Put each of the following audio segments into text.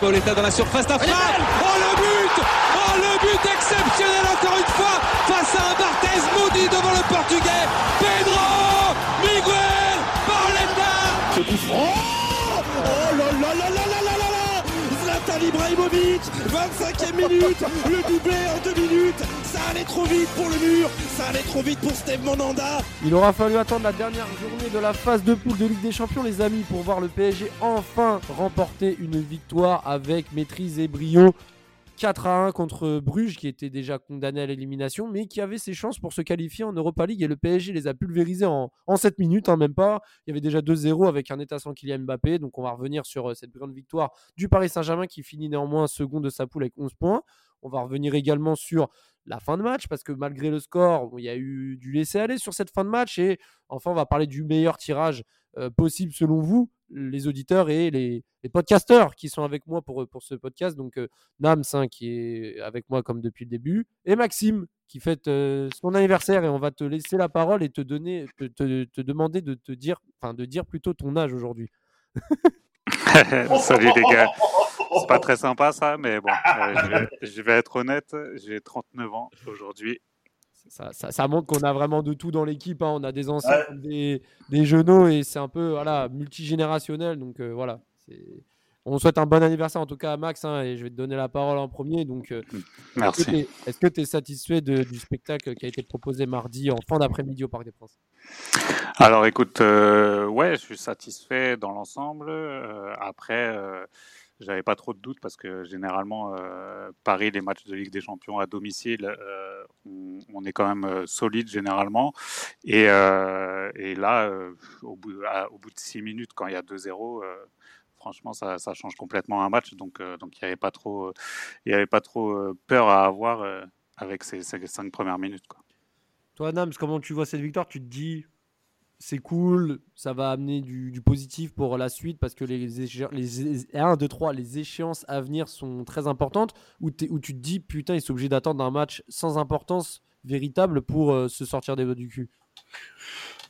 Pauletta dans la surface d'affaire. Oh le but. Oh le but exceptionnel encore une fois face à un Barthez maudit devant le portugais. Pedro Miguel Pauletta Ce coup franc Zlatan Ibrahimovic 25e minute Le doublé en deux minutes Ça allait trop vite pour le mur Ça allait trop vite pour Steve Monanda Il aura fallu attendre la dernière journée de la phase de poule de Ligue des Champions, les amis, pour voir le PSG enfin remporter une victoire avec maîtrise et brio. 4 à 1 contre Bruges, qui était déjà condamné à l'élimination, mais qui avait ses chances pour se qualifier en Europa League. Et le PSG les a pulvérisés en, en 7 minutes, hein, même pas. Il y avait déjà 2-0 avec un état sans Kylian Mbappé. Donc on va revenir sur euh, cette grande victoire du Paris Saint-Germain qui finit néanmoins second de sa poule avec 11 points. On va revenir également sur la fin de match, parce que malgré le score, il y a eu du laisser-aller sur cette fin de match. Et enfin, on va parler du meilleur tirage euh, possible selon vous, les auditeurs et les, les podcasteurs qui sont avec moi pour, pour ce podcast. Donc, euh, Nams, qui est avec moi comme depuis le début, et Maxime, qui fête euh, son anniversaire. Et on va te laisser la parole et te, donner, te, te- demander de te dire, enfin, de dire plutôt ton âge aujourd'hui. Salut les gars. C'est pas très sympa ça, mais bon, euh, je vais être honnête, j'ai 39 ans aujourd'hui. Ça, ça- ça montre qu'on a vraiment de tout dans l'équipe. hein. On a des anciens, Ouais. des, des jeunes, et c'est un peu voilà, multigénérationnel. Donc euh, voilà. On souhaite un bon anniversaire en tout cas à Max, hein, et je vais te donner la parole en premier. Donc, euh, est-ce que Merci. t'es- est-ce que tu es satisfait de- du spectacle qui a été proposé mardi en fin d'après-midi au Parc des Princes? Alors écoute, euh, ouais, je suis satisfait dans l'ensemble. Euh, après, euh, j'avais pas trop de doutes parce que généralement, euh, Paris, les matchs de Ligue des Champions à domicile, euh, on, est quand même euh, solide généralement. Et, là, au, bout, de six minutes, quand il y a 2-0, euh, franchement, ça, change complètement un match. Donc, il n'y avait pas trop, peur à avoir avec ces, ces cinq premières minutes. Toi, Nams, comment tu vois cette victoire? Tu te dis, c'est cool, ça va amener du, positif pour la suite parce que les, les 1, 2, 3, les échéances à venir sont très importantes ou, t'es- ou tu te dis, putain, ils sont obligés d'attendre un match sans importance véritable pour euh, se sortir des doigts du cul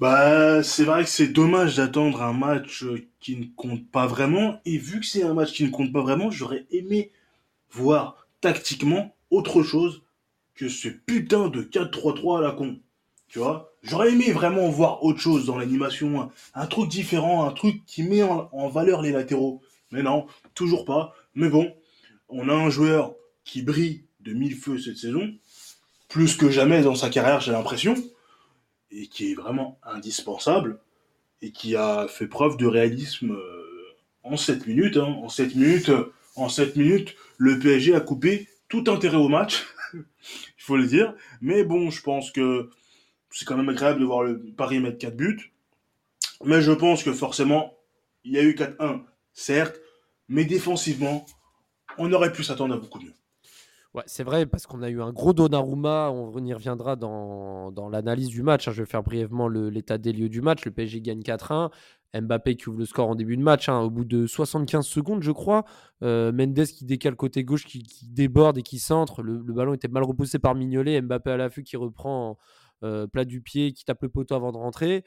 Bah, c'est vrai que c'est dommage d'attendre un match euh, qui ne compte pas vraiment. Et vu que c'est un match qui ne compte pas vraiment, j'aurais aimé voir tactiquement autre chose que ce putain de 4-3-3 à la con. Tu vois? J'aurais aimé vraiment voir autre chose dans l'animation, un, truc différent, un truc qui met en, valeur les latéraux. Mais non, toujours pas. Mais bon, on a un joueur qui brille de mille feux cette saison, plus que jamais dans sa carrière, j'ai l'impression et qui est vraiment indispensable et qui a fait preuve de réalisme euh, en 7 minutes. hein. En 7 minutes, euh, en 7 minutes, le PSG a coupé tout intérêt au match, il faut le dire. Mais bon, je pense que c'est quand même agréable de voir le Paris mettre 4 buts. Mais je pense que forcément, il y a eu 4-1, certes, mais défensivement, on aurait pu s'attendre à beaucoup mieux. Ouais, c'est vrai, parce qu'on a eu un gros Donnarumma, on y reviendra dans, dans l'analyse du match. hein. Je vais faire brièvement l'état des lieux du match. Le PSG gagne 4-1. Mbappé qui ouvre le score en début de match, hein, au bout de 75 secondes, je crois. Euh, Mendes qui décale côté gauche, qui, déborde et qui centre. Le ballon était mal repoussé par Mignolet. Mbappé à l'affût qui reprend euh, plat du pied, qui tape le poteau avant de rentrer.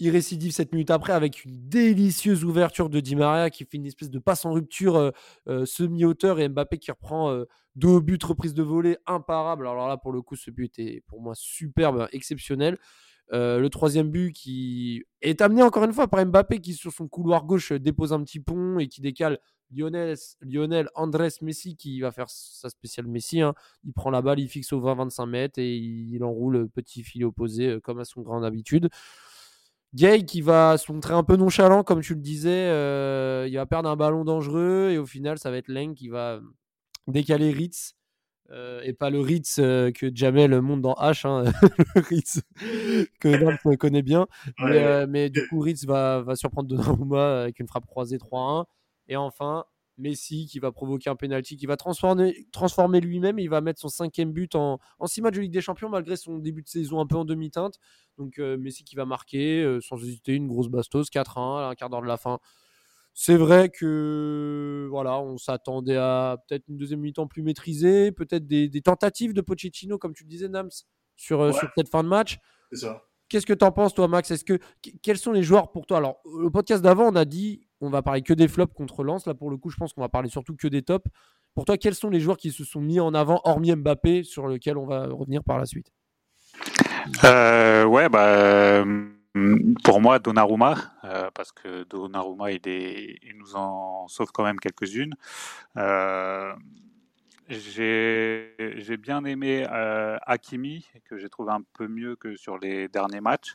Il récidive 7 minutes après avec une délicieuse ouverture de Di Maria qui fait une espèce de passe en rupture euh, euh, semi-hauteur et Mbappé qui reprend deux buts, reprise de volée, imparable. Alors là, pour le coup, ce but était pour moi superbe, exceptionnel. Euh, le troisième but qui est amené encore une fois par Mbappé qui sur son couloir gauche euh, dépose un petit pont et qui décale Lionel, Lionel Andrés Messi qui va faire sa spéciale Messi. hein. Il prend la balle, il fixe au 20-25 mètres et il enroule le petit filet opposé euh, comme à son grande habitude. Gay qui va se montrer un peu nonchalant, comme tu le disais. euh, il va perdre un ballon dangereux et au final, ça va être Leng qui va décaler Ritz. Euh, et pas le Ritz euh, que Jamel monte dans H, hein, le Ritz que Nolf connaît bien. Mais, Ouais. euh, mais du coup, Ritz va, va surprendre Donnarumma avec une frappe croisée 3-1. Et enfin, Messi qui va provoquer un penalty, qui va transformer, transformer lui-même. Il va mettre son cinquième but en, en six matchs de Ligue des Champions, malgré son début de saison un peu en demi-teinte. Donc Messi qui va marquer, sans hésiter, une grosse bastos, 4-1 à un quart d'heure de la fin. C'est vrai que voilà, on s'attendait à peut-être une deuxième mi-temps plus maîtrisée, peut-être des, des tentatives de Pochettino, comme tu le disais, Nams, sur, euh, Ouais. sur cette fin de match. C'est ça. Qu'est-ce que tu en penses, toi, Max? Est-ce que quels sont les joueurs pour toi? Alors, le podcast d'avant, on a dit on va parler que des flops contre Lens. Là, pour le coup, je pense qu'on va parler surtout que des tops. Pour toi, quels sont les joueurs qui se sont mis en avant, hormis Mbappé, sur lequel on va revenir par la suite? Euh, Ouais, bah. Pour moi, Donnarumma, euh, parce que Donnarumma, il, il nous en sauve quand même quelques-unes. Euh, j'ai bien aimé euh, Hakimi, que j'ai trouvé un peu mieux que sur les derniers matchs,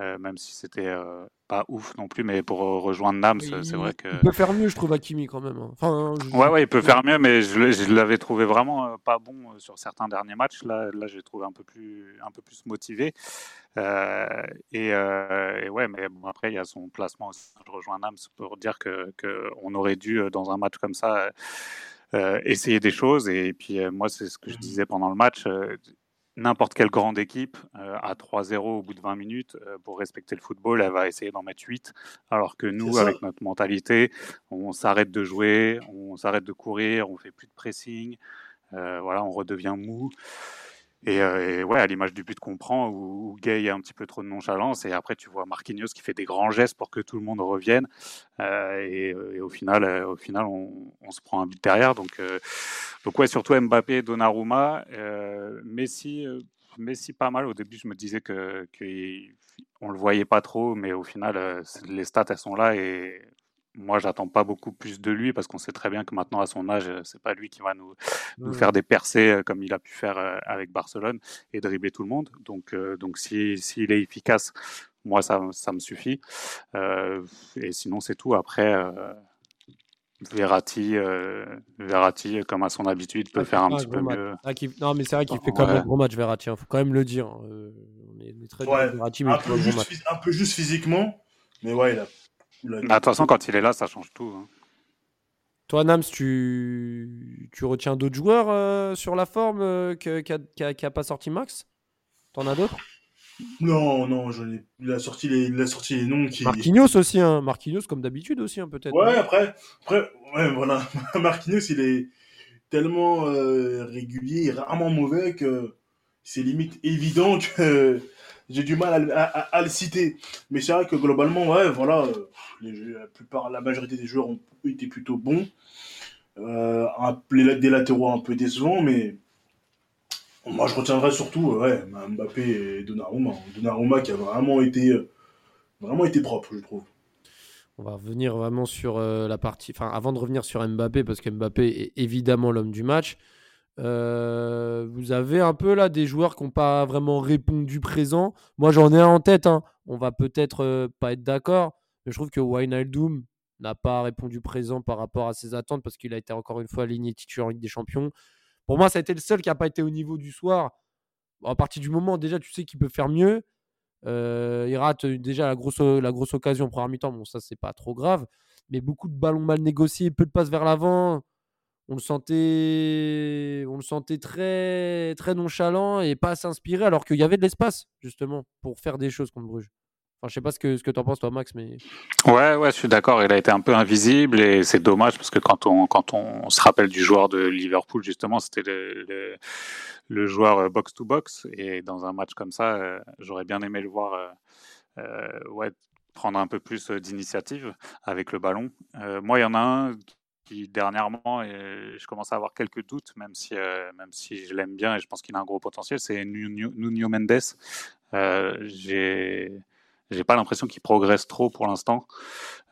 euh, même si c'était euh, pas ouf non plus, mais pour rejoindre Nams, c'est vrai que. Il peut faire mieux, je trouve, Hakimi quand même. Hein. Enfin, Ouais, ouais, il peut faire mieux, mais je, l'avais trouvé vraiment pas bon sur certains derniers matchs. Là, là j'ai trouvé un peu plus, un peu plus motivé. Et, et, ouais, mais bon, après, il y a son placement aussi. Je rejoins Nams pour dire qu'on que on aurait dû, dans un match comme ça, euh, essayer des choses. Et puis euh, moi, c'est ce que je mmh disais pendant le match euh, n'importe quelle grande équipe à 3-0 au bout de 20 minutes, pour respecter le football, elle va essayer d'en mettre 8. Alors que nous, avec notre mentalité, on s'arrête de jouer, on s'arrête de courir, on fait plus de pressing, voilà, on redevient mou. Et, ouais, à l'image du but qu'on prend, où, Gay a un petit peu trop de nonchalance, et après tu vois Marquinhos qui fait des grands gestes pour que tout le monde revienne, et, au final, au final on, se prend un but derrière. Donc, donc ouais, surtout Mbappé, Donnarumma, Messi, Messi pas mal. Au début, je me disais que, que on le voyait pas trop, mais au final, les stats elles sont là et moi, j'attends pas beaucoup plus de lui parce qu'on sait très bien que maintenant, à son âge, euh, c'est pas lui qui va nous, nous faire des percées euh, comme il a pu faire euh, avec Barcelone et dribbler tout le monde. Donc, donc s'il si, est efficace, moi, ça, ça me suffit. et sinon, c'est tout. Après, Verratti, Verratti, comme à son habitude, peut faire un petit peu mieux. Ah, non, mais c'est vrai qu'il fait quand même un gros match, Verratti. Il hein. faut quand même le dire. Hein. On est, très Verratti, mais un, peu juste, un peu juste physiquement, mais ouais, il a toute façon, quand il est là, ça change tout. Hein. Toi, Nams, tu, tu retiens d'autres joueurs euh, sur la forme euh, qui n'a pas sorti Max? T'en as d'autres? Non, non, je il, a sorti les, il a sorti les noms qui. Marquinhos aussi, hein. Marquinhos comme d'habitude aussi, hein, peut-être. Ouais, après, après ouais, voilà. Marquinhos, il est tellement euh, régulier rarement mauvais que c'est limite évident que j'ai du mal à, le citer. Mais c'est vrai que globalement, ouais, voilà, la plupart, la majorité des joueurs ont été plutôt bons. Euh, des latéraux un peu décevants, mais moi je retiendrai surtout ouais, Mbappé et Donnarumma. Donnarumma qui a vraiment été, vraiment été propre, je trouve. On va revenir vraiment sur euh, la partie. Enfin, avant de revenir sur Mbappé, parce que Mbappé est évidemment l'homme du match. Euh, vous avez un peu là des joueurs qui n'ont pas vraiment répondu présent. Moi, j'en ai un en tête. Hein. On va peut-être euh, pas être d'accord, mais je trouve que Wijnaldum n'a pas répondu présent par rapport à ses attentes parce qu'il a été encore une fois aligné titulaire en Ligue des Champions. Pour moi, ça a été le seul qui n'a pas été au niveau du soir. à partir du moment, déjà, tu sais qu'il peut faire mieux. Euh, il rate déjà la grosse, la grosse occasion en première mi-temps. Bon, ça, c'est pas trop grave. Mais beaucoup de ballons mal négociés, peu de passes vers l'avant on le sentait, on le sentait très, très nonchalant et pas s'inspirer, alors qu'il y avait de l'espace justement pour faire des choses contre Bruges. Enfin, je sais pas ce que, ce que tu en penses toi, Max, mais. Ouais, ouais, je suis d'accord. Il a été un peu invisible et c'est dommage parce que quand on, quand on se rappelle du joueur de Liverpool, justement, c'était le, le, joueur box to box et dans un match comme ça, euh, j'aurais bien aimé le voir. Euh, euh, ouais, prendre un peu plus d'initiative avec le ballon. moi, il y en a un dernièrement, et je commence à avoir quelques doutes, même si, euh, même si je l'aime bien et je pense qu'il a un gros potentiel, c'est Nuno Mendes. Euh, j'ai pas l'impression qu'il progresse trop pour l'instant.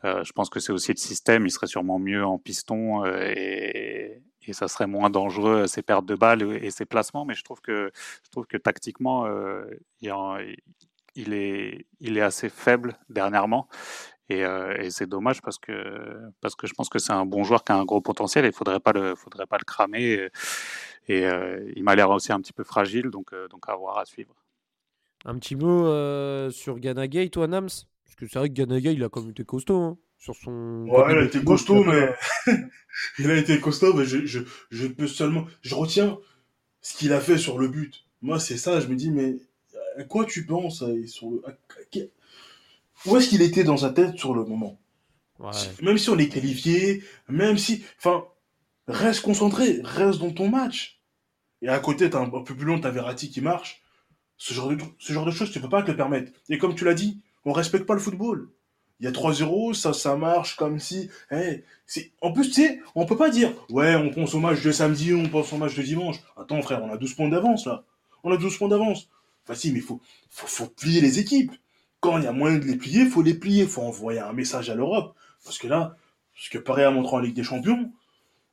Euh, je pense que c'est aussi le système. Il serait sûrement mieux en piston euh, et, ça serait moins dangereux ses pertes de balles et ses placements. Mais je trouve que je trouve que tactiquement, il est assez faible dernièrement euh, et, c'est dommage parce que, parce que je pense que c'est un bon joueur qui a un gros potentiel et il ne faudrait, pas le, faudrait pas le cramer. Et, euh, il m'a l'air aussi un petit peu fragile, donc, euh, donc à voir, à suivre. Un petit mot sur Ganagay, toi, Nams? Parce que c'est vrai que Ganagay, il a quand même été costaud. Hein, sur son ouais, il a été costaud, mais. il a été costaud, mais je, je, je peux seulement. Je retiens ce qu'il a fait sur le but. Moi, c'est ça, je me dis, mais à quoi tu penses sur le où est-ce qu'il était dans sa tête sur le moment? Même si on est qualifié, même si. Enfin, reste concentré, reste dans ton match. Et à côté, as un peu plus long, t'as Verratti qui marche. Ce genre, de, ce genre de choses, tu peux pas te le permettre. Et comme tu l'as dit, on respecte pas le football. Il y a 3-0, ça, ça marche comme si. Hey, c'est... En plus, tu sais, on peut pas dire Ouais, on pense au match de samedi, on pense au match de dimanche. Attends, frère, on a 12 points d'avance là. On a 12 points d'avance. Enfin, si, mais il faut, faut, faut plier les équipes. Quand il y a moyen de les plier, il faut les plier. Il faut envoyer un message à l'Europe. Parce que là, ce que Paris a montré en Ligue des Champions,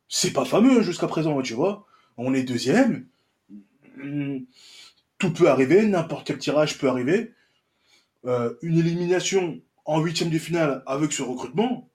c'est pas fameux jusqu'à présent, tu vois. On est deuxième. Tout peut arriver, n'importe quel tirage peut arriver. Euh, une élimination en huitième de finale avec ce recrutement,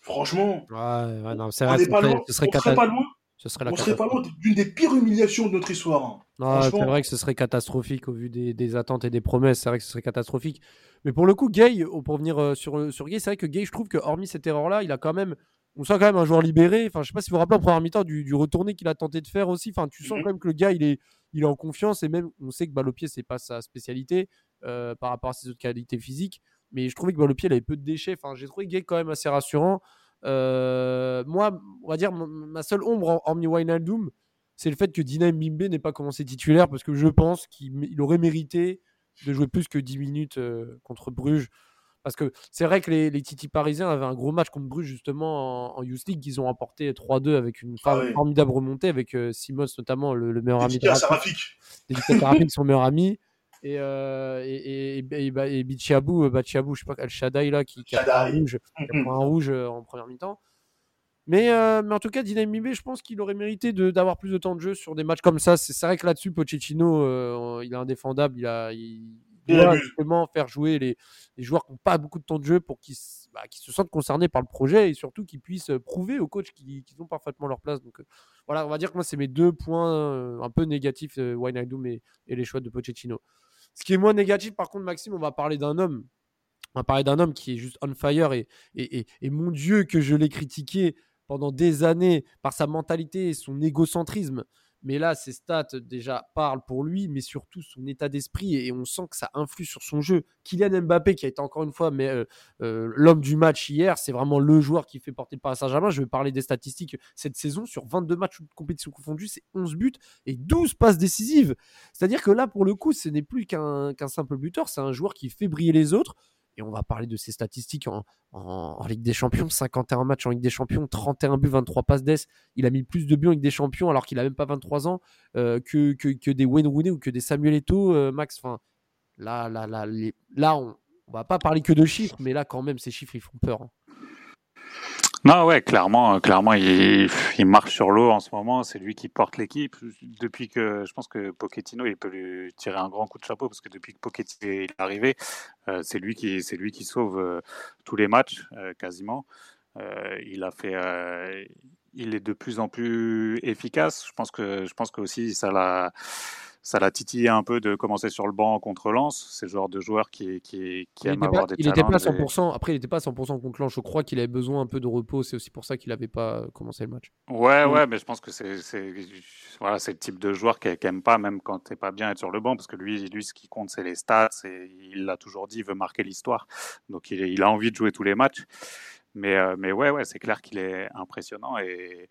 franchement, Ouais, ouais, non, c'est on vrai, n'est ce pas serait, loin, ce serait on serait cata- pas loin, ce serait la on serait pas loin d'une des pires humiliations de notre histoire. hein. Non, c'est vrai que ce serait catastrophique au vu des, des attentes et des promesses. C'est vrai que ce serait catastrophique. Mais pour le coup, Gay, pour venir euh, sur, sur Gay, c'est vrai que Gay, je trouve que hormis cette erreur-là, il a quand même. On sent quand même un joueur libéré. Enfin, je sais pas si vous vous rappelez en première mi-temps du, du retourné qu'il a tenté de faire aussi. Enfin, tu sens Mhm. quand même que le gars, il est, il est en confiance et même on sait que balle au pied, c'est pas sa spécialité euh, par rapport à ses autres qualités physiques. Mais je trouvais que balle au pied, il avait peu de déchets. Enfin, j'ai trouvé Gay quand même assez rassurant. Euh, moi, on va dire, ma seule ombre, en- Wijnaldum, c'est le fait que Dina Mbimbe n'ait pas commencé titulaire parce que je pense qu'il aurait mérité de jouer plus que 10 minutes euh, contre Bruges. Parce que c'est vrai que les, les Titi parisiens avaient un gros match contre Bruges justement en, en Youth League. Qu'ils ont emporté 3-2 avec une Ah formidable remontée avec euh, Simos notamment le, le meilleur ami de Rafik, à Rafik, son meilleur ami et euh, et, et, et, Bichiabou, euh, Bachiabou, je sais pas El Shaddai là qui, qui a pris un Shaddai. rouge, qui a Mhm. pris un rouge euh, en première mi-temps. Mais, euh, mais en tout cas, Dynamo Mimbe, je pense qu'il aurait mérité d'avoir plus de temps de jeu sur des matchs comme ça. C'est vrai que là-dessus, Pochettino, euh, il est indéfendable. Il, a, il Il doit abuse. justement faire jouer les, les joueurs qui n'ont pas beaucoup de temps de jeu pour qu'ils bah, se sentent concernés par le projet et surtout qu'ils puissent prouver aux coachs qu'ils qu'ils ont parfaitement leur place. Donc euh, voilà, on va dire que moi, c'est mes deux points un peu négatifs, Wijnaldum et, et les choix de Pochettino. Ce qui est moins négatif, par contre, Maxime, on va parler d'un homme. On va parler d'un homme qui est juste on fire et, et, mon Dieu que je l'ai critiqué pendant des années par sa mentalité et son égocentrisme. Mais là, ses stats déjà parlent pour lui, mais surtout son état d'esprit et on sent que ça influe sur son jeu. Kylian Mbappé, qui a été encore une fois mais, euh, euh, l'homme du match hier, c'est vraiment le joueur qui fait porter le Paris Saint-Germain. Je vais parler des statistiques cette saison sur 22 matchs de compétition confondus, c'est 11 buts et 12 passes décisives. C'est-à-dire que là, pour le coup, ce n'est plus qu'un simple buteur, c'est un joueur qui fait briller les autres. Et on va parler de ses statistiques en, Ligue des Champions 51 matchs en Ligue des Champions, 31 buts, 23 passes d'ess. Il a mis plus de buts en Ligue des Champions alors qu'il a même pas 23 ans euh, que, que, des Wayne Rooney ou que des Samuel Eto'o, euh, Max. Enfin, là, là, là, là on, on va pas parler que de chiffres, mais là, quand même, ces chiffres, ils font peur. hein. Non, ouais, clairement, clairement, il, il marche sur l'eau en ce moment. C'est lui qui porte l'équipe. Depuis que je pense que Pochettino, il peut lui tirer un grand coup de chapeau parce que depuis que Pochettino est arrivé, euh, c'est lui qui, c'est lui qui sauve euh, tous les matchs euh, quasiment. Il a fait, il est de plus en plus efficace. Je pense que, je pense que aussi ça l'a, ça l'a titillé un peu de commencer sur le banc contre Lens. C'est le genre de joueur qui, qui, aime n'était avoir pas, des il était pas à challenges. et- 100%. Après, il n'était pas à 100% contre Lens. Je crois qu'il avait besoin un peu de repos. C'est aussi pour ça qu'il n'avait pas commencé le match. Ouais, ouais, mais je pense que c'est voilà, le type de joueur qui n'aime pas, même quand t'es pas bien, être sur le banc, parce que lui, lui, ce qui compte, c'est les stats. Et il l'a toujours dit, il veut marquer l'histoire. Donc, il, il a envie de jouer tous les matchs. Mais, euh, mais ouais, ouais, c'est clair qu'il est impressionnant. Et,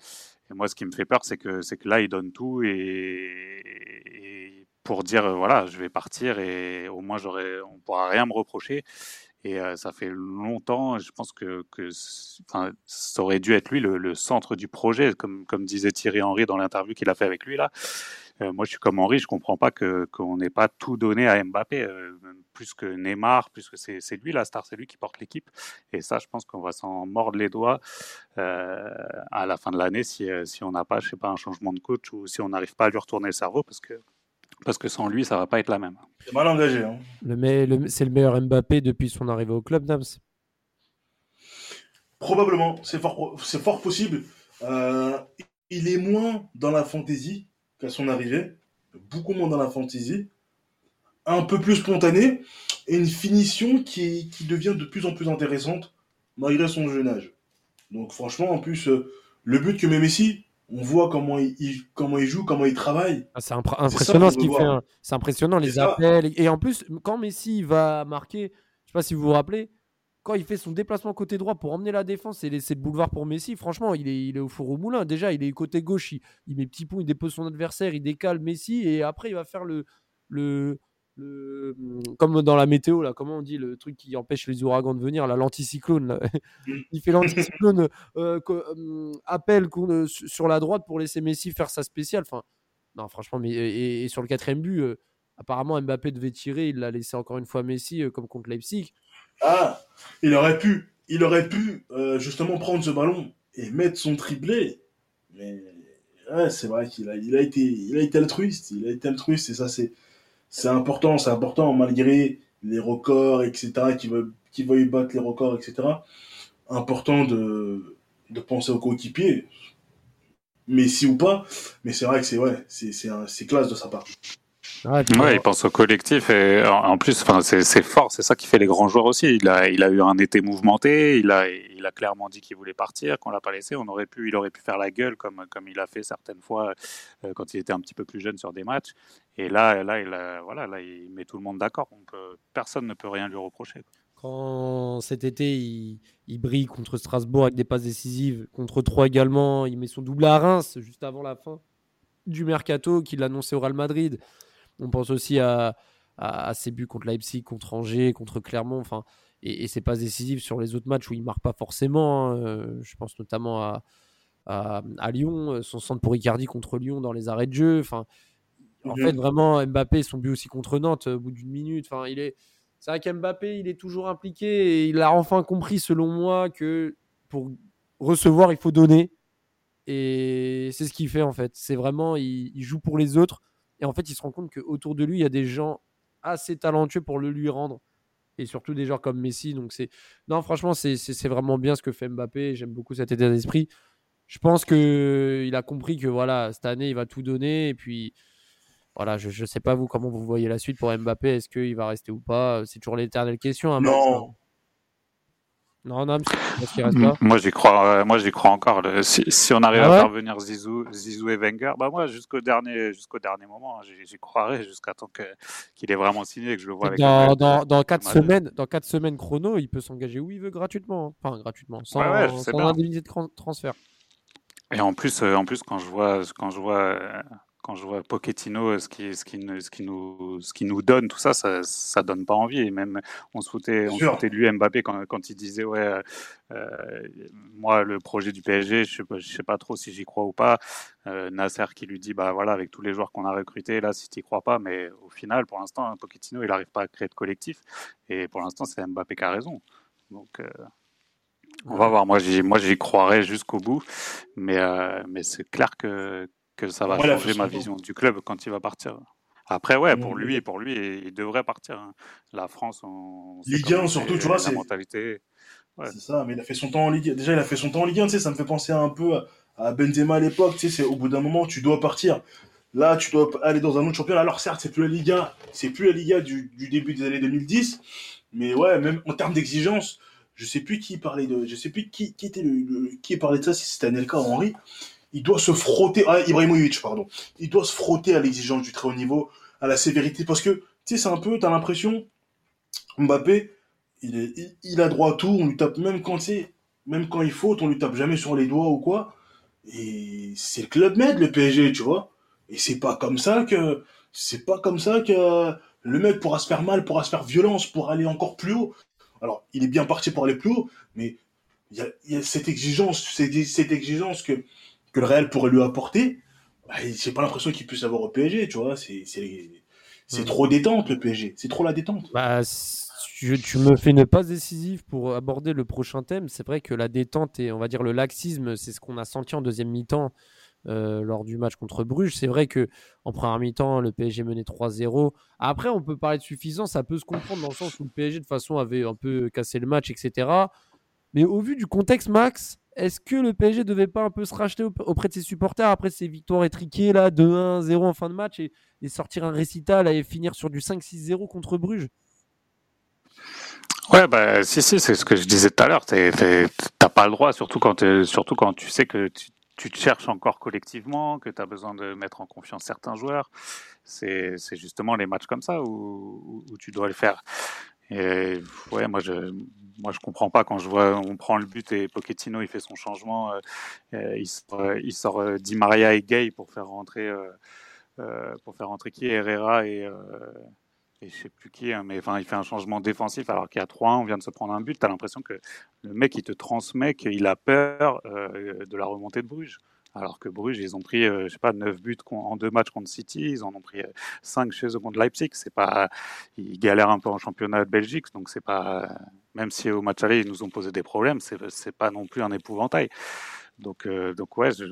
moi, ce qui me fait peur, c'est que, que là, il donne tout et, pour dire, euh, voilà, je vais partir et au moins, on pourra rien me reprocher. Et euh, ça fait longtemps, je pense que, ça aurait dû être lui le, le centre du projet, comme, comme disait Thierry Henry dans l'interview qu'il a fait avec lui là. Euh, moi, je suis comme Henry, je comprends pas que qu'on n'ait pas tout donné à Mbappé, euh, plus que Neymar, plus que c'est c'est lui la star, c'est lui qui porte l'équipe. Et ça, je pense qu'on va s'en mordre les doigts euh, à la fin de l'année si, si on n'a pas, je sais pas, un changement de coach ou si on n'arrive pas à lui retourner le cerveau, parce que parce que sans lui, ça va pas être la même. C'est mal engagé. Hein. Le me- le- c'est le meilleur Mbappé depuis son arrivée au club, Nams. Probablement, c'est fort, c'est fort possible. Euh, il est moins dans la fantaisie qu'à son arrivée, beaucoup moins dans la fantaisie, un peu plus spontané, et une finition qui, qui devient de plus en plus intéressante malgré son jeune âge. Donc franchement, en plus, euh, le but que met Messi, on voit comment il, il- comment il joue, comment il travaille. Ah, c'est impr- C'est ça impressionnant ce qu'il fait. hein. C'est impressionnant les ça. appels. Et, et en plus, quand Messi va marquer, je sais pas si vous vous rappelez, quand il fait son déplacement côté droit pour emmener la défense et laisser le boulevard pour Messi, franchement, il est, il est au four au moulin. Déjà, il est côté gauche, il, il met petit pont, il dépose son adversaire, il décale Messi et après, il va faire le, le, le, comme dans la météo, là, comment on dit le truc qui empêche les ouragans de venir, là, l'anticyclone. là. Il fait l'anticyclone, euh, euh, appel euh, su- sur la droite pour laisser Messi faire sa spéciale. Enfin, non, franchement, mais et, et sur le quatrième but, euh, apparemment Mbappé devait tirer, il l'a laissé encore une fois Messi, comme contre Leipzig. Ah, il aurait pu, il aurait pu euh, justement prendre ce ballon et mettre son triplé. Mais c'est vrai qu'il a, il a été, il a été altruiste, il a été altruiste et ça c'est, c'est important, c'est important malgré les records, etc. Qui veut, qui battre les records, etc. Important de, de penser aux coéquipiers. Messi ou pas, mais c'est vrai que c'est ouais, c'est, c'est, c'est classe de sa part. Ouais, puis, Ouais, il pense au collectif et en plus, enfin, c'est fort, c'est ça qui fait les grands joueurs aussi. Il a, il a eu un été mouvementé, il a, il a clairement dit qu'il voulait partir, qu'on l'a pas laissé. On aurait pu, il aurait pu faire la gueule comme, comme il a fait certaines fois euh, quand il était un petit peu plus jeune sur des matchs. Et là, là, il a- voilà, là, il met tout le monde d'accord. Personne ne peut rien lui reprocher. quoi. Quand cet été, il, il brille contre Strasbourg avec des passes décisives, contre 3 également, il met son double à Reims juste avant la fin du mercato qu'il annonçait au Real Madrid. On pense aussi à, à, à ses buts contre Leipzig, contre Angers, contre Clermont, enfin, et, et ses passes décisives sur les autres matchs où il marque pas forcément. hein, euh, je pense notamment à, à, à Lyon, euh, son centre pour Icardi contre Lyon dans les arrêts de jeu. Enfin, en Mhm. fait, vraiment, Mbappé, son but aussi contre Nantes euh, au bout d'une minute. Enfin, il est, c'est vrai qu'Mbappé, il est toujours impliqué et il a enfin compris, selon moi, que pour recevoir, il faut donner. Et c'est ce qu'il fait en fait. C'est vraiment, il, il joue pour les autres. Et en fait, il se rend compte qu'autour de lui, il y a des gens assez talentueux pour le lui rendre. Et surtout des joueurs comme Messi. Donc c'est, non, franchement, c'est, vraiment bien ce que fait Mbappé. J'aime beaucoup cet état d'esprit. Je pense que il a compris que voilà, cette année, il va tout donner. Et puis, voilà, je ne sais pas vous comment vous voyez la suite pour Mbappé. Est-ce qu'il va rester ou pas? C'est toujours l'éternelle question. hein, Max, Non. Non, est-ce qu'il reste pas Moi, j'y crois, euh, moi, j'y crois encore. Le- si, si on arrive Ah à faire venir Zizou, Zizou et Wenger, bah moi, jusqu'au dernier, jusqu'au dernier moment, hein, j'y croirais jusqu'à temps que- qu'il est vraiment signé et que je le vois avec un dans, de- dans, dans de 4 Madrid. semaines, dans quatre semaines chrono, il peut s'engager où il veut gratuitement. hein. Enfin, gratuitement, sans, Ouais, sans indemnité de transfert. Et en plus, euh, en plus, quand je vois, quand je vois, euh, quand je vois Pochettino, euh, ce qui, ce qui, nous- ce qui nous, ce qui nous donne, tout ça, ça, ça donne pas envie. Et même, on se foutait, on se Sûr. foutait de lui, Mbappé, quand, quand il disait, ouais, euh, euh, moi, le projet du PSG, je sais pas, je sais pas trop si j'y crois ou pas. Euh, Nasser qui lui dit, bah voilà, avec tous les joueurs qu'on a recrutés, là, si tu crois pas, mais au final, pour l'instant, hein, Pochettino, il n'arrive pas à créer de collectif. Et pour l'instant, c'est Mbappé qui a raison. Donc, euh, on va voir. Moi, j'y, moi, j'y croirais jusqu'au bout, mais, euh, mais c'est clair que, que ça va changer ma vision du club quand il va partir. Après, ouais, pour Mm. lui, pour lui, il devrait partir. hein. La France, sait Ligue comment 1, surtout, tu vois, la c'est- mentalité. Ouais. C'est ça, mais il a fait son temps en Ligue. Déjà, il a fait son temps en Ligue 1, tu sais, ça me fait penser un peu à- à Benzema à l'époque, tu sais, c'est au bout d'un moment, tu dois partir. Là, tu dois aller dans un autre championnat. Alors, certes, c'est plus la Ligue 1, c'est plus la Ligue 1 du, du début des années 2010, mais ouais, même en termes d'exigence, je sais plus qui parlait de, je sais plus qui, qui était le, le- qui parlait de ça, si c'était Anelka ou Henri. Il doit se frotter, ah, Ibrahimovic, pardon. Il doit se frotter à l'exigence du très haut niveau, à la sévérité, parce que, tu sais, c'est un peu, t'as l'impression, Mbappé, il, a droit à tout, on lui tape même quand même quand il faute, on lui tape jamais sur les doigts ou quoi. Et c'est le club med, le PSG, tu vois. Et c'est pas comme ça que, c'est pas comme ça que le mec pourra se faire mal, pourra se faire violence pour aller encore plus haut. Alors, il est bien parti pour aller plus haut, mais il y a, cette exigence, cette exigence que, que le Real pourrait lui apporter. Bah, j'ai pas l'impression qu'il puisse avoir au PSG, tu vois. C'est, c'est, c'est Mhm. trop détente, le PSG. C'est trop la détente. Bah, tu, tu me fais une passe décisive pour aborder le prochain thème. C'est vrai que la détente et on va dire le laxisme, c'est ce qu'on a senti en deuxième mi-temps euh, lors du match contre Bruges. C'est vrai que en première mi-temps, le PSG menait 3-0. Après, on peut parler de suffisance, ça peut se comprendre dans le sens où le PSG de toute façon avait un peu cassé le match, etc. Mais au vu du contexte, Max, est-ce que le PSG devait pas un peu se racheter aup- auprès de ses supporters après ses victoires étriquées là, 2-1, 0 en fin de match et, sortir un récital et finir sur du 5-6-0 contre Bruges? Ouais, bah, si, si, c'est ce que je disais tout à l'heure. T'as pas le droit, surtout quand, surtout quand tu sais que tu, te cherches encore collectivement, que tu as besoin de mettre en confiance certains joueurs. C'est justement les matchs comme ça où tu dois le faire. Et ouais, moi je, moi je comprends pas quand je vois, on prend le but et Pochettino il fait son changement, euh, euh, il sort, euh, il Di Maria et Gay pour faire rentrer, euh, pour faire rentrer qui? Herrera et et je sais plus qui, hein, mais enfin, il fait un changement défensif alors qu'il y a 3-1, on vient de se prendre un but. Tu as l'impression que le mec, il te transmet qu'il a peur de la remontée de Bruges. Alors que Bruges, ils ont pris, euh, je sais pas, 9 buts en deux matchs contre City, ils en ont pris 5 chez eux contre Leipzig. C'est pas, ils galèrent un peu en championnat de Belgique, donc c'est pas, même si au match aller ils nous ont posé des problèmes, c'est pas non plus un épouvantail. Donc, donc ouais, je,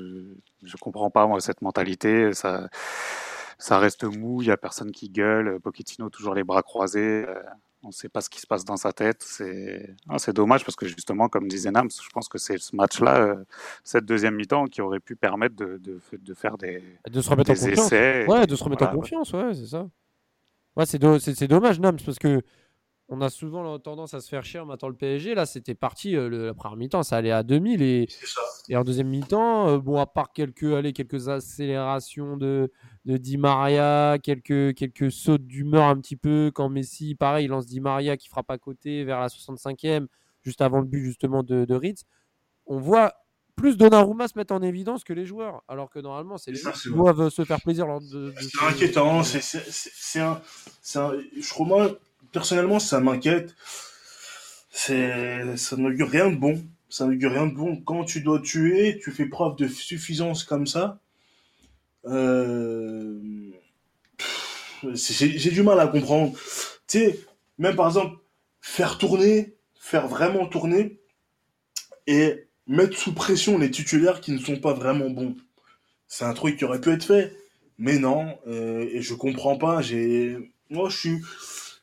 je comprends pas cette mentalité. Ça, ça reste mou, il n'y a personne qui gueule. Pochettino toujours les bras croisés. Euh, on ne sait pas ce qui se passe dans sa tête. C'est ah, dommage parce que justement, comme disait Nams, je pense que c'est ce match-là, euh, cette deuxième mi-temps, qui aurait pu permettre de, de, de faire des, de se remettre en confiance. essais. Ouais, de se remettre en confiance, ouais, c'est ça. Ouais, c'est dommage, Nams, parce que on a souvent tendance à se faire chier en mettant le PSG. Là, c'était parti euh, le, la première mi-temps, ça allait à 2000 et, et en deuxième mi-temps, euh, bon, à part quelques, allez, quelques accélérations de, de Di Maria, quelques, quelques sautes d'humeur un petit peu quand Messi, pareil, il lance Di Maria qui frappe à côté vers la 65e, juste avant le but justement de, de Ritz. On voit plus Donnarumma se mettre en évidence que les joueurs, alors que normalement, c'est les joueurs qui doivent se faire plaisir. De, c'est inquiétant, c'est un, un, je crois personnellement, ça m'inquiète. C'est, ça n'augure rien de bon. Ça n'augure rien de bon. Quand tu dois tuer, tu fais preuve de suffisance comme ça. Euh... J'ai du mal à comprendre. Tu sais, même par exemple, faire tourner, faire vraiment tourner et mettre sous pression les titulaires qui ne sont pas vraiment bons. C'est un truc qui aurait pu être fait. Mais non, euh, et je comprends pas. Moi, je suis,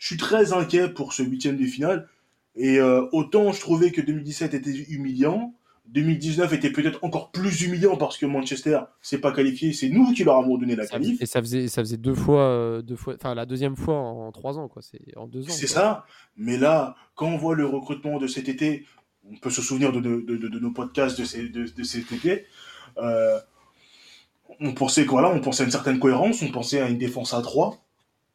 je suis très inquiet pour ce huitième de finale. Et euh, autant je trouvais que 2017 était humiliant, 2019 était peut-être encore plus humiliant parce que Manchester s'est pas qualifié, c'est nous qui leur avons donné la qualif. Et ça faisait, ça faisait deux fois, euh, deux fois, enfin la deuxième fois en, trois ans, quoi. C'est en deux ans. C'est ça. Mais là, quand on voit le recrutement de cet été, on peut se souvenir de, de, nos podcasts de, de, cet été. Euh, on pensait quoi là On pensait à une certaine cohérence, on pensait à une défense à 3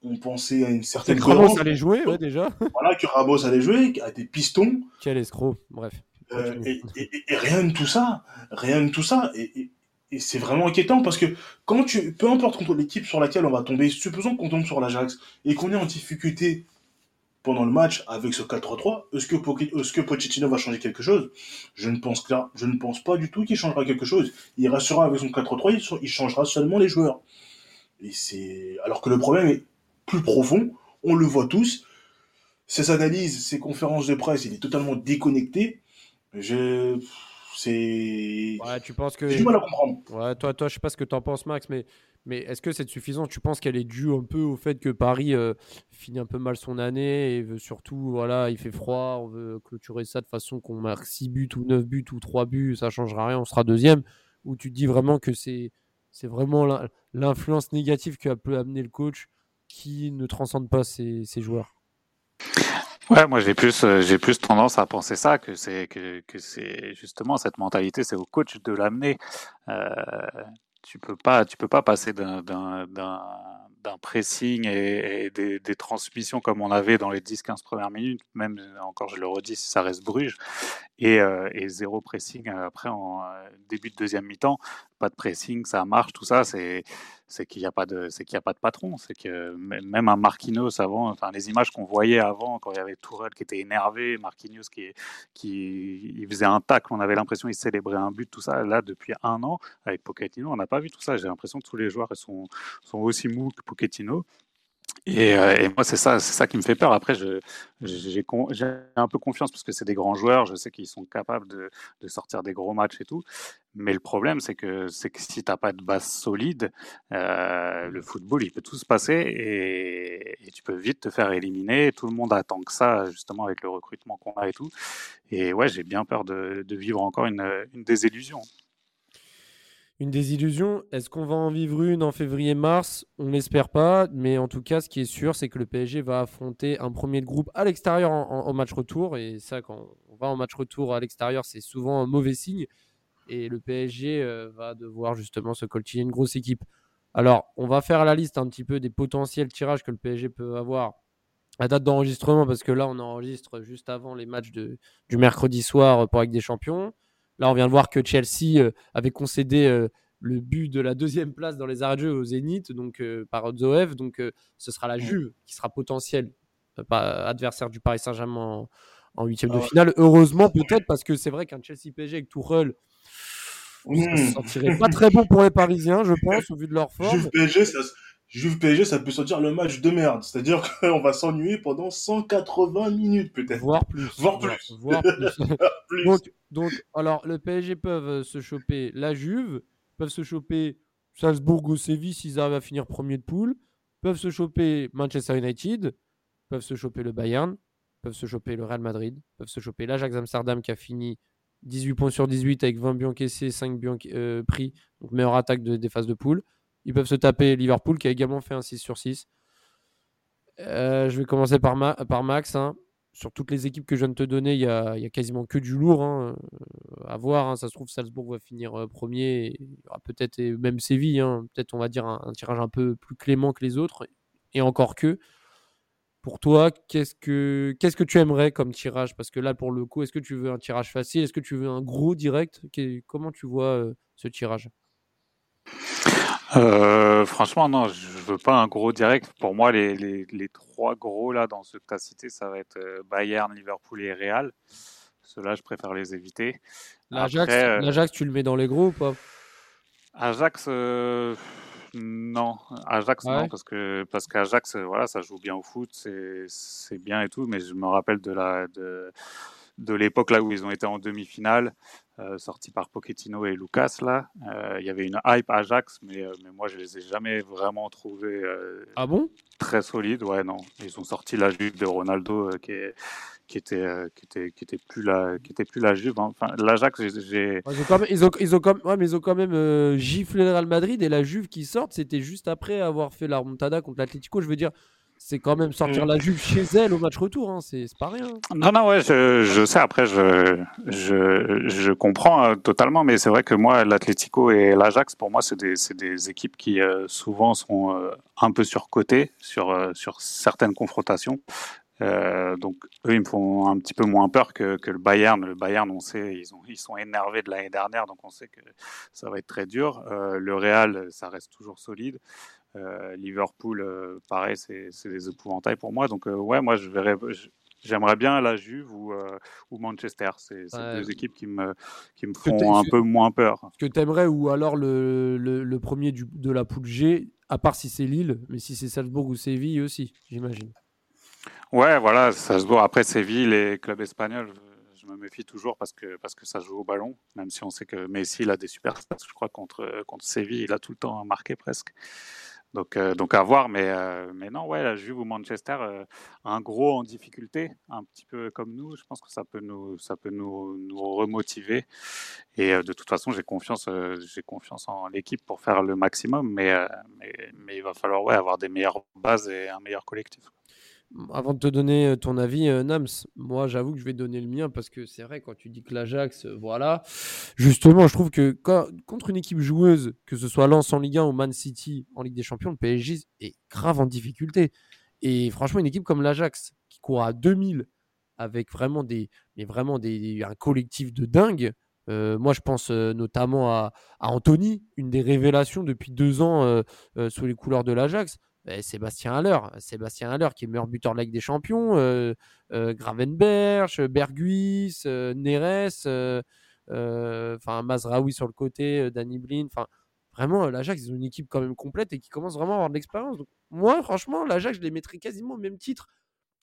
on pensait à une certaine que Ramos allait jouer, ouais, déjà. Voilà, que Ramos allait jouer, à des pistons. Quel escroc, bref. Euh, et, rien de tout ça, rien de tout ça. Et, c'est vraiment inquiétant parce que quand tu, peu importe l'équipe sur laquelle on va tomber, supposons qu'on tombe sur l'Ajax et qu'on est en difficulté pendant le match avec ce 4-3-3, est-ce que, est que Pochettino va changer quelque chose? Je ne, pense que, je ne pense pas du tout qu'il changera quelque chose. Il restera avec son 4-3-3, il changera seulement les joueurs. Et c'est alors que le problème est plus profond. On le voit tous. Ses analyses, ses conférences de presse, il est totalement déconnecté. Je, c'est. Ouais, tu penses que. J'ai du mal à comprendre. Ouais, toi, toi, je sais pas ce que tu en penses, Max, mais, mais est-ce que c'est suffisant Tu penses qu'elle est due un peu au fait que Paris euh, finit un peu mal son année et veut surtout, voilà, il fait froid, on veut clôturer ça de façon qu'on marque 6 buts ou 9 buts ou 3 buts, ça changera rien, on sera deuxième? Ou tu te dis vraiment que c'est, c'est vraiment l'influence négative que peut amener le coach qui ne transcende pas ces, joueurs Ouais, moi j'ai plus euh, j'ai plus tendance à penser ça que c'est que, que c'est justement cette mentalité, c'est au coach de l'amener. Euh, tu peux pas tu peux pas passer d'un d'un pressing et, des, transmissions comme on avait dans les 10-15 premières minutes, même encore je le redis si ça reste Bruges, et, euh, et zéro pressing après en début de deuxième mi-temps, pas de pressing, ça marche, tout ça, c'est c'est qu'il n'y a pas de c'est qu'il a pas de patron c'est que même un Marquinhos avant enfin les images qu'on voyait avant quand il y avait Tourelle qui était énervé Marquinhos qui qui il faisait un tac on avait l'impression qu'il célébrait un but tout ça. Là depuis un an avec Pochettino on n'a pas vu tout ça. J'ai l'impression que tous les joueurs sont sont aussi mous que Pochettino euh, et, moi, c'est ça, c'est ça qui me fait peur. Après, j'ai un peu confiance parce que c'est des grands joueurs. Je sais qu'ils sont capables de, sortir des gros matchs et tout. Mais le problème, c'est que, que si t'as pas de base solide, euh, le football, il peut tout se passer et, tu peux vite te faire éliminer. Tout le monde attend que ça, justement, avec le recrutement qu'on a et tout. Et ouais, j'ai bien peur de, vivre encore une, une désillusion. Une désillusion, est-ce qu'on va en vivre une en février-mars On n'espère pas, mais en tout cas, ce qui est sûr, c'est que le PSG va affronter un premier de groupe à l'extérieur en, match retour. Et ça, quand on va en match retour à l'extérieur, c'est souvent un mauvais signe. Et le PSG euh, va devoir justement se coltiner une grosse équipe. Alors, on va faire la liste un petit peu des potentiels tirages que le PSG peut avoir à date d'enregistrement, parce que là, on enregistre juste avant les matchs du mercredi soir pour avec des champions. Là, on vient de voir que Chelsea euh, avait concédé le but de la deuxième place dans les arrêts de jeu au Zénith, donc par Zoev. Donc ce sera la Juve qui sera potentiel adversaire du Paris Saint-Germain en huitième de ah finale. Heureusement peut-être parce que c'est vrai qu'un Chelsea PSG avec Tourelle ça ne sentirait pas très bon pour les Parisiens, je pense, au vu de leur forme. Juve PSG, ça, Juve PSG, ça peut sortir le match de merde. C'est-à-dire qu'on va s'ennuyer pendant 180 minutes, peut-être. Voire plus. Voire plus. Voire plus. Donc, alors, le PSG peuvent se choper la Juve, peuvent se choper Salzbourg ou Séville s'ils arrivent à finir premier de poule, peuvent se choper Manchester United, peuvent se choper le Bayern, peuvent se choper le Real Madrid, peuvent se choper l'Ajax Amsterdam qui a fini 18 points sur 18 avec 20 buts encaissés, 5 buts euh, pris, donc meilleure attaque des phases de poule. Ils peuvent se taper Liverpool qui a également fait un 6 sur 6. Euh, je vais commencer par, par Max. Hein. Sur toutes les équipes que je viens de te donner, il y a, quasiment que du lourd hein. euh, à voir. Hein. Ça se trouve, Salzbourg va finir premier. Il y aura peut-être même Séville. Peut-être, on va dire, un, tirage un peu plus clément que les autres. Et encore que. Pour toi, qu'est-ce que, que tu aimerais comme tirage? Parce que là, pour le coup, est-ce que tu veux un tirage facile? Est-ce que tu veux un gros direct? Comment tu vois euh, ce tirage? Euh, franchement, non, je veux pas un gros direct. Pour moi, les, les, trois gros là dans ce que tu as cité, ça va être euh, Bayern, Liverpool et Real. Ceux-là, je préfère les éviter. L'Ajax, tu le mets dans les gros ou pas Ajax, non, Ajax non parce que parce qu'Ajax voilà ça joue bien au foot c'est bien et tout mais je me rappelle de la de de l'époque là où ils ont été en demi-finale euh, sortis par Pochettino et Lucas là. Euh, il y avait une hype Ajax mais euh, mais moi je les ai jamais vraiment trouvés ah bon? très solides ouais non. Ils ont sorti la Juve de Ronaldo qui est qui était qui était qui était plus la qui était plus la Juve hein. enfin l'Ajax j'ai ils ont quand même ils ont, ils ont quand même, ouais, mais ils ont quand même giflé le Real Madrid et la Juve qui sort c'était juste après avoir fait la remontada contre l'Atlético. Je veux dire c'est quand même sortir mm. la Juve chez elle au match retour, hein. c'est pas rien. Non, non, ouais, je, je sais, après, je, je, je comprends euh, totalement, mais c'est vrai que moi, l'Atlético et l'Ajax, pour moi, c'est des, des, équipes qui euh, souvent sont euh, un peu surcotées sur, sur certaines confrontations. donc eux, ils me font un petit peu moins peur que, que le Bayern. Le Bayern, on sait, ils, ont, ils sont énervés de l'année dernière, donc on sait que ça va être très dur. le Real, ça reste toujours solide. Euh, Liverpool, euh, pareil, c'est des épouvantails pour moi. Donc, euh, ouais, moi, je verrais. J'aimerais bien la Juve ou, ou Manchester. C'est deux équipes qui me, qui me font un peu moins peur. Que tu aimerais, ou alors le, le, premier du, de la poule G, à part si c'est Lille, mais si c'est Salzbourg ou Séville aussi, j'imagine. Ouais, voilà, Salzbourg. Après Séville, les clubs espagnols, je me méfie toujours parce que, parce que ça joue au ballon, même si on sait que Messi il a des super stats. Je crois contre, contre Séville, il a tout le temps marqué presque. Donc, euh, donc à voir, mais, euh, non, ouais, la Juve ou Manchester, euh, un gros en difficulté, un petit peu comme nous, je pense que ça peut nous, ça peut nous, remotiver. Et de toute façon, j'ai confiance, j'ai confiance en l'équipe pour faire le maximum, mais, mais, mais, il va falloir ouais, avoir des meilleures bases et un meilleur collectif. Avant de te donner euh, ton avis, euh, Nams, moi j'avoue que je vais donner le mien parce que c'est vrai, quand tu dis que l'Ajax, euh, voilà, justement, je trouve que contre une équipe joueuse, que ce soit Lens en Ligue 1 ou Man City en Ligue des Champions, le PSG est grave en difficulté. Et franchement, une équipe comme l'Ajax qui court à 2000 avec vraiment des, mais vraiment des, un collectif de dingue. moi, je pense notamment à, Anthony, une des révélations depuis deux ans sous les couleurs de l'Ajax. Sébastien Haller, Sébastien Haller qui est meilleur buteur de la Ligue des Champions, euh, euh, Gravenberch, Berguis, euh, Neres, enfin Mazraoui sur le côté, Danny Blin, enfin vraiment l'Ajax ils ont une équipe quand même complète et qui commence vraiment à avoir de l'expérience. moi franchement l'Ajax je les mettrais quasiment au même titre,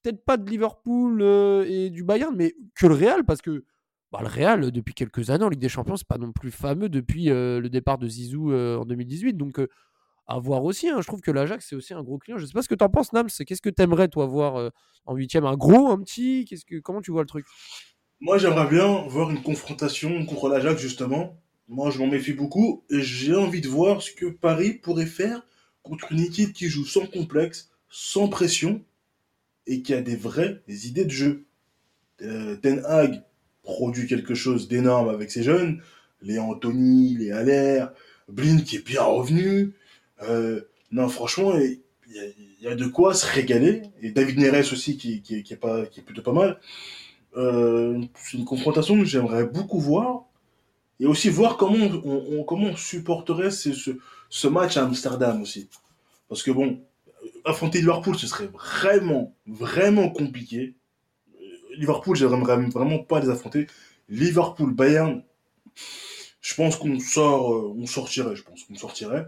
peut-être pas de Liverpool et du Bayern, mais que le Real parce que bah, le Real depuis quelques années en Ligue des Champions c'est pas non plus fameux depuis le départ de Zizou en 2018, donc à voir aussi. Hein. Je trouve que l'Ajax, c'est aussi un gros client. Je sais pas ce que tu en penses, Nams. Qu'est-ce que tu aimerais, toi, voir euh, en huitième? Un gros, un petit? Qu'est-ce que, Comment tu vois le truc? Moi, j'aimerais bien voir une confrontation contre l'Ajax, justement. Moi, je m'en méfie beaucoup. J'ai envie de voir ce que Paris pourrait faire contre une équipe qui joue sans complexe, sans pression, et qui a des vraies idées de jeu. Euh, Ten Hag produit quelque chose d'énorme avec ses jeunes. Les Anthony, les Haller, Blin qui est bien revenu. Euh, non, franchement, il y, a de quoi se régaler. Et David Neres aussi, qui, est, qui est plutôt pas mal. Euh, c'est une confrontation que j'aimerais beaucoup voir. Et aussi voir comment on, comment on supporterait ce, match à Amsterdam aussi. Parce que bon, affronter Liverpool, ce serait vraiment, vraiment compliqué. Liverpool, j'aimerais vraiment pas les affronter. Liverpool, Bayern, je pense qu'on sort, euh, on sortirait, je pense qu'on sortirait.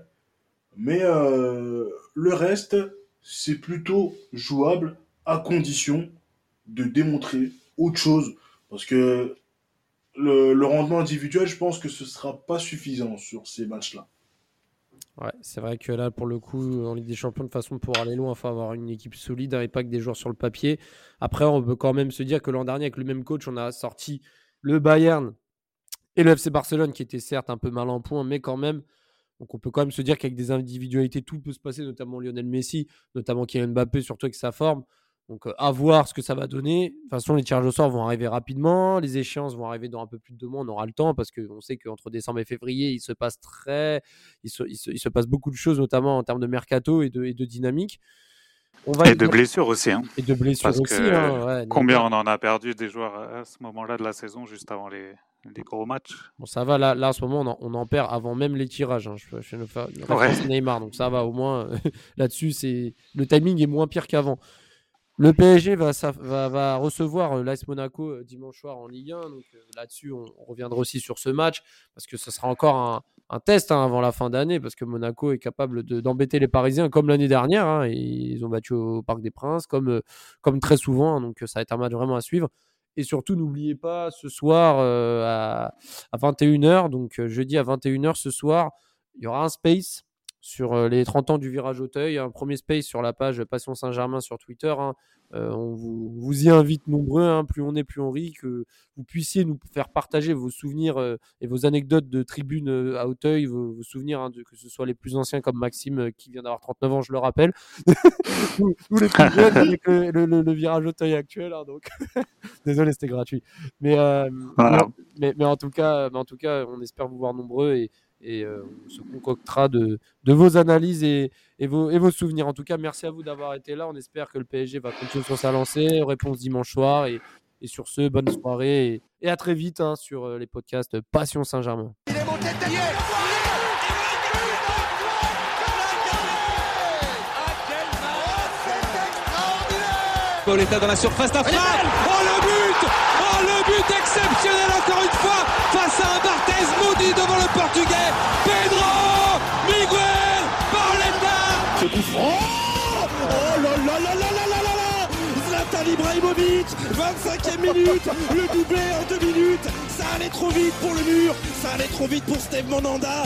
Mais euh, le reste, c'est plutôt jouable à condition de démontrer autre chose. Parce que le, rendement individuel, je pense que ce ne sera pas suffisant sur ces matchs-là. Ouais, c'est vrai que là, pour le coup, en Ligue des Champions, de façon pour aller loin, il faut avoir une équipe solide et pas que des joueurs sur le papier. Après, on peut quand même se dire que l'an dernier, avec le même coach, on a sorti le Bayern et le FC Barcelone, qui était certes un peu mal en point, mais quand même. Donc on peut quand même se dire qu'avec des individualités, tout peut se passer, notamment Lionel Messi, notamment Kylian Mbappé, surtout avec sa forme. Donc, à voir ce que ça va donner. De toute façon, les tirages au sort vont arriver rapidement. Les échéances vont arriver dans un peu plus de deux mois. On aura le temps parce qu'on sait qu'entre décembre et février, il se passe très, il se, il se, passe beaucoup de choses, notamment en termes de mercato et de, et de dynamique. On va et de blessures aussi. Hein. Et de blessures aussi. Hein, combien on en a perdu des joueurs à ce moment-là de la saison, juste avant les, les gros matchs Bon, ça va. Là, là en ce moment, on en, perd avant même les tirages. Hein. Je, fais une Neymar, donc ça va au moins. Là-dessus, c'est le timing est moins pire qu'avant. Le PSG va, va, va recevoir euh, l'AS Monaco euh, dimanche soir en Ligue 1. Donc euh, là-dessus, on, reviendra aussi sur ce match parce que ce sera encore un, test hein, avant la fin d'année parce que Monaco est capable d'embêter les Parisiens comme l'année dernière. Hein, ils ont battu au Parc des Princes comme, comme très souvent. Hein, donc ça va être un match vraiment à suivre. Et surtout, n'oubliez pas ce soir à, à 21h, donc jeudi à 21h ce soir, il y aura un space sur euh, les 30 ans du virage Auteuil. Un premier space sur la page Passion Saint-Germain sur Twitter. Hein. Euh, on vous, y invite nombreux, hein. plus on est, plus on rit, que vous puissiez nous faire partager vos souvenirs euh, et vos anecdotes de tribune à Auteuil, vos, souvenirs, hein, que ce soit les plus anciens comme Maxime qui vient d'avoir 39 ans, je le rappelle, ou, les plus jeunes avec le, virage Auteuil actuel. donc désolé, c'était gratuit. Mais, mais, mais, en tout cas, mais en tout cas, on espère vous voir nombreux et, et euh, on se concoctera de, de vos analyses et, et, vos, et, vos, souvenirs. En tout cas, merci à vous d'avoir été là. On espère que le PSG va continuer sur sa lancée. Réponse dimanche soir. Et, et sur ce, bonne soirée et, à très vite hein, sur euh, les podcasts Passion Saint-Germain. Pauletta dans la surface Oh le but exceptionnel encore une fois face à un Barthez maudit devant le portugais. Pedro Miguel Pauletta Ce coup franc. Oh là là là là là là là là. Zlatan Ibrahimovic 25e minute. Le doublé en deux minutes. Ça allait trop vite pour le mur. Ça allait trop vite pour Steve Monanda